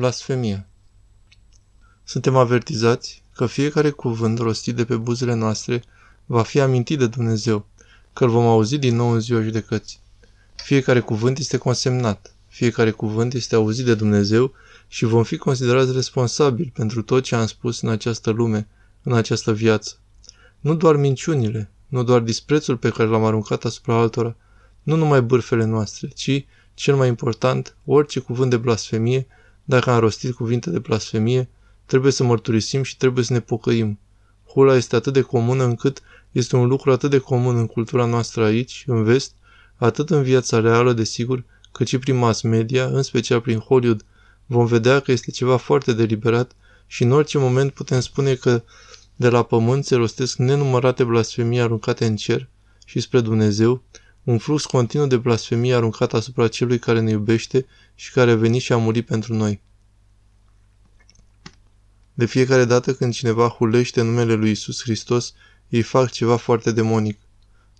Blasfemia Suntem avertizați că fiecare cuvânt rostit de pe buzele noastre va fi amintit de Dumnezeu, că îl vom auzi din nou în ziua judecății. Fiecare cuvânt este consemnat, fiecare cuvânt este auzit de Dumnezeu și vom fi considerați responsabili pentru tot ce am spus în această lume, în această viață. Nu doar minciunile, nu doar disprețul pe care l-am aruncat asupra altora, nu numai bârfele noastre, ci, cel mai important, orice cuvânt de blasfemie, dacă am rostit cuvinte de blasfemie, trebuie să mărturisim și trebuie să ne pocăim. Hula este atât de comună încât este un lucru atât de comun în cultura noastră aici, în vest, atât în viața reală, desigur, cât și prin mass media, în special prin Hollywood, vom vedea că este ceva foarte deliberat și în orice moment putem spune că de la pământ se rostesc nenumărate blasfemii aruncate în cer și spre Dumnezeu, un flux continuu de blasfemie aruncat asupra celui care ne iubește și care a venit și a murit pentru noi. De fiecare dată când cineva hulește numele lui Isus Hristos, ei fac ceva foarte demonic.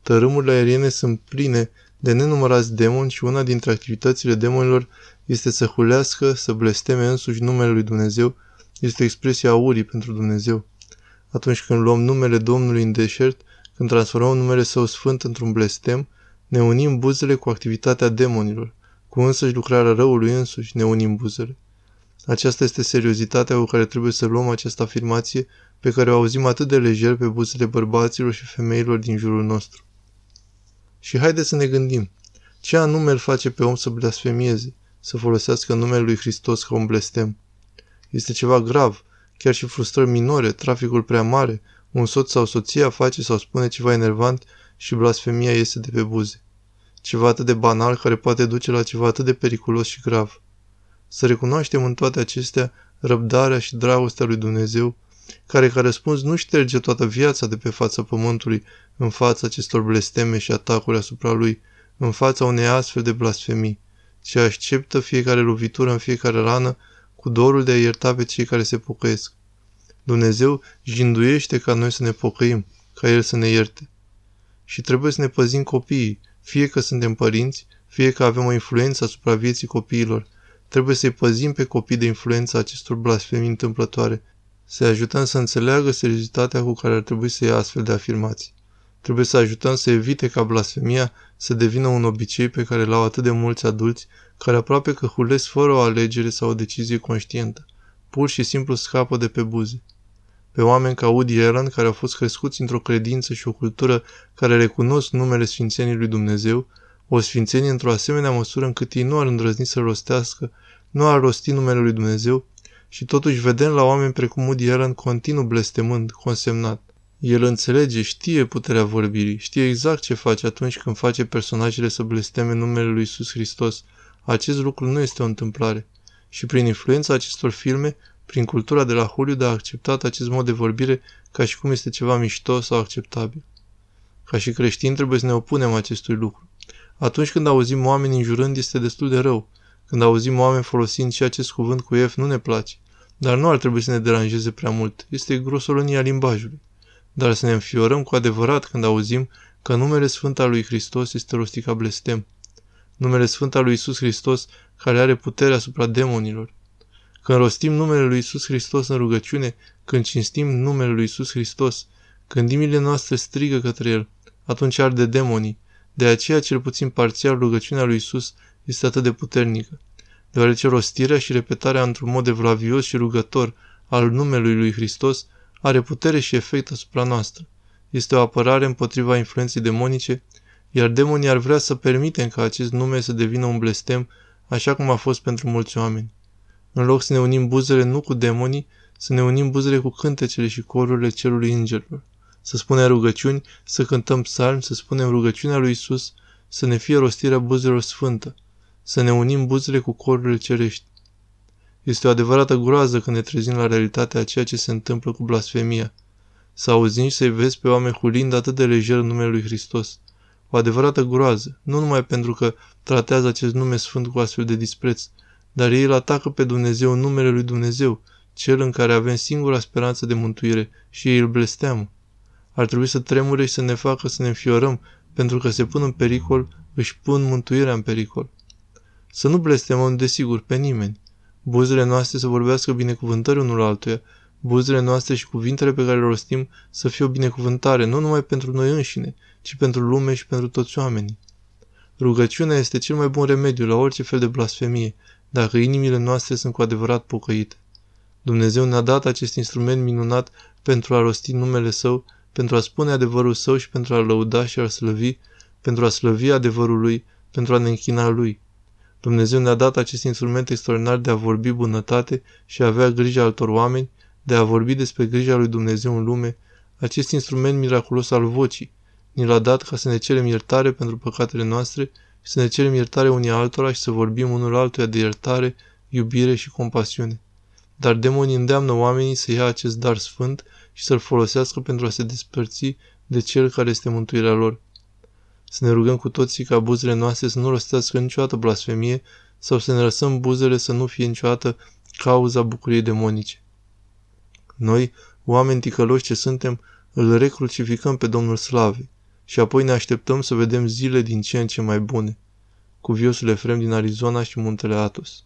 Tărâmurile aeriene sunt pline de nenumărați demoni și una dintre activitățile demonilor este să hulească, să blesteme însuși numele lui Dumnezeu, este o expresie aurii pentru Dumnezeu. Atunci când luăm numele Domnului în deșert, când transformăm numele Său Sfânt într-un blestem, ne unim buzele cu activitatea demonilor, cu însăși lucrarea răului însuși ne unim buzele. Aceasta este seriozitatea cu care trebuie să luăm această afirmație pe care o auzim atât de lejer pe buzele bărbaților și femeilor din jurul nostru. Și haideți să ne gândim, ce anume îl face pe om să blasfemieze, să folosească numele lui Hristos ca un blestem? Este ceva grav, chiar și frustrări minore, traficul prea mare, un soț sau soția face sau spune ceva enervant și blasfemia iese de pe buze. Ceva atât de banal care poate duce la ceva atât de periculos și grav. Să recunoaștem în toate acestea răbdarea și dragostea lui Dumnezeu, care ca răspuns nu șterge toată viața de pe fața pământului în fața acestor blesteme și atacuri asupra lui, în fața unei astfel de blasfemii, ci așteptă fiecare lovitură în fiecare rană cu dorul de a ierta pe cei care se pocăiesc. Dumnezeu jinduiește ca noi să ne pocăim, ca El să ne ierte. Și trebuie să ne păzim copiii, fie că suntem părinți, fie că avem o influență asupra vieții copiilor. Trebuie să-i păzim pe copii de influența acestor blasfemii întâmplătoare, să-i ajutăm să înțeleagă seriozitatea cu care ar trebui să ia astfel de afirmații. Trebuie să ajutăm să evite ca blasfemia să devină un obicei pe care l-au atât de mulți adulți, care aproape că hulesc fără o alegere sau o decizie conștientă. Pur și simplu scapă de pe buze pe oameni ca Woody Allen care au fost crescuți într-o credință și o cultură care recunosc numele Sfințenii lui Dumnezeu, o sfințenie într-o asemenea măsură încât ei nu ar îndrăzni să rostească, nu ar rosti numele lui Dumnezeu și totuși vedem la oameni precum Woody Allen continuu blestemând, consemnat. El înțelege, știe puterea vorbirii, știe exact ce face atunci când face personajele să blesteme numele lui Isus Hristos. Acest lucru nu este o întâmplare. Și prin influența acestor filme, prin cultura de la Hollywood a acceptat acest mod de vorbire ca și cum este ceva mișto sau acceptabil. Ca și creștini trebuie să ne opunem acestui lucru. Atunci când auzim oameni înjurând este destul de rău. Când auzim oameni folosind și acest cuvânt cu F nu ne place. Dar nu ar trebui să ne deranjeze prea mult. Este grosolonia limbajului. Dar să ne înfiorăm cu adevărat când auzim că numele Sfânt al lui Hristos este rostit ca blestem. Numele Sfânt al lui Isus Hristos care are putere asupra demonilor. Când rostim numele lui Isus Hristos în rugăciune, când cinstim numele lui Isus Hristos, când inimile noastre strigă către El, atunci arde demonii. De aceea, cel puțin parțial, rugăciunea lui Isus este atât de puternică, deoarece rostirea și repetarea într-un mod evlavios și rugător al numelui lui Hristos are putere și efect asupra noastră. Este o apărare împotriva influenței demonice, iar demonii ar vrea să permitem ca acest nume să devină un blestem, așa cum a fost pentru mulți oameni. În loc să ne unim buzele nu cu demonii, să ne unim buzele cu cântecele și corurile cerului îngerilor. Să spunem rugăciuni, să cântăm psalmi, să spunem rugăciunea lui Isus, să ne fie rostirea buzelor sfântă, să ne unim buzele cu corurile cerești. Este o adevărată groază când ne trezim la realitatea a ceea ce se întâmplă cu blasfemia. Să auzim și să-i vezi pe oameni hulind atât de lejer în numele lui Hristos. O adevărată groază, nu numai pentru că tratează acest nume sfânt cu astfel de dispreț, dar ei îl atacă pe Dumnezeu în numele lui Dumnezeu, cel în care avem singura speranță de mântuire și ei îl blesteamă. Ar trebui să tremure și să ne facă să ne înfiorăm, pentru că se pun în pericol, își pun mântuirea în pericol. Să nu blestemăm, desigur, pe nimeni. Buzele noastre să vorbească binecuvântări unul altuia, buzele noastre și cuvintele pe care le rostim să fie o binecuvântare, nu numai pentru noi înșine, ci pentru lume și pentru toți oamenii. Rugăciunea este cel mai bun remediu la orice fel de blasfemie, dacă inimile noastre sunt cu adevărat pocăite. Dumnezeu ne-a dat acest instrument minunat pentru a rosti numele Său, pentru a spune adevărul Său și pentru a lăuda și a slăvi, pentru a slăvi adevărul Lui, pentru a ne închina Lui. Dumnezeu ne-a dat acest instrument extraordinar de a vorbi bunătate și a avea grijă altor oameni, de a vorbi despre grija lui Dumnezeu în lume, acest instrument miraculos al vocii. Ni l-a dat ca să ne cerem iertare pentru păcatele noastre și să ne cerem iertare unii altora și să vorbim unul altuia de iertare, iubire și compasiune. Dar demonii îndeamnă oamenii să ia acest dar sfânt și să-l folosească pentru a se despărți de cel care este mântuirea lor. Să ne rugăm cu toții ca buzele noastre să nu rostească niciodată blasfemie sau să ne lăsăm buzele să nu fie niciodată cauza bucuriei demonice. Noi, oameni ticăloși ce suntem, îl recrucificăm pe Domnul Slavei și apoi ne așteptăm să vedem zile din ce în ce mai bune. Cu viosul Efrem din Arizona și muntele Atos.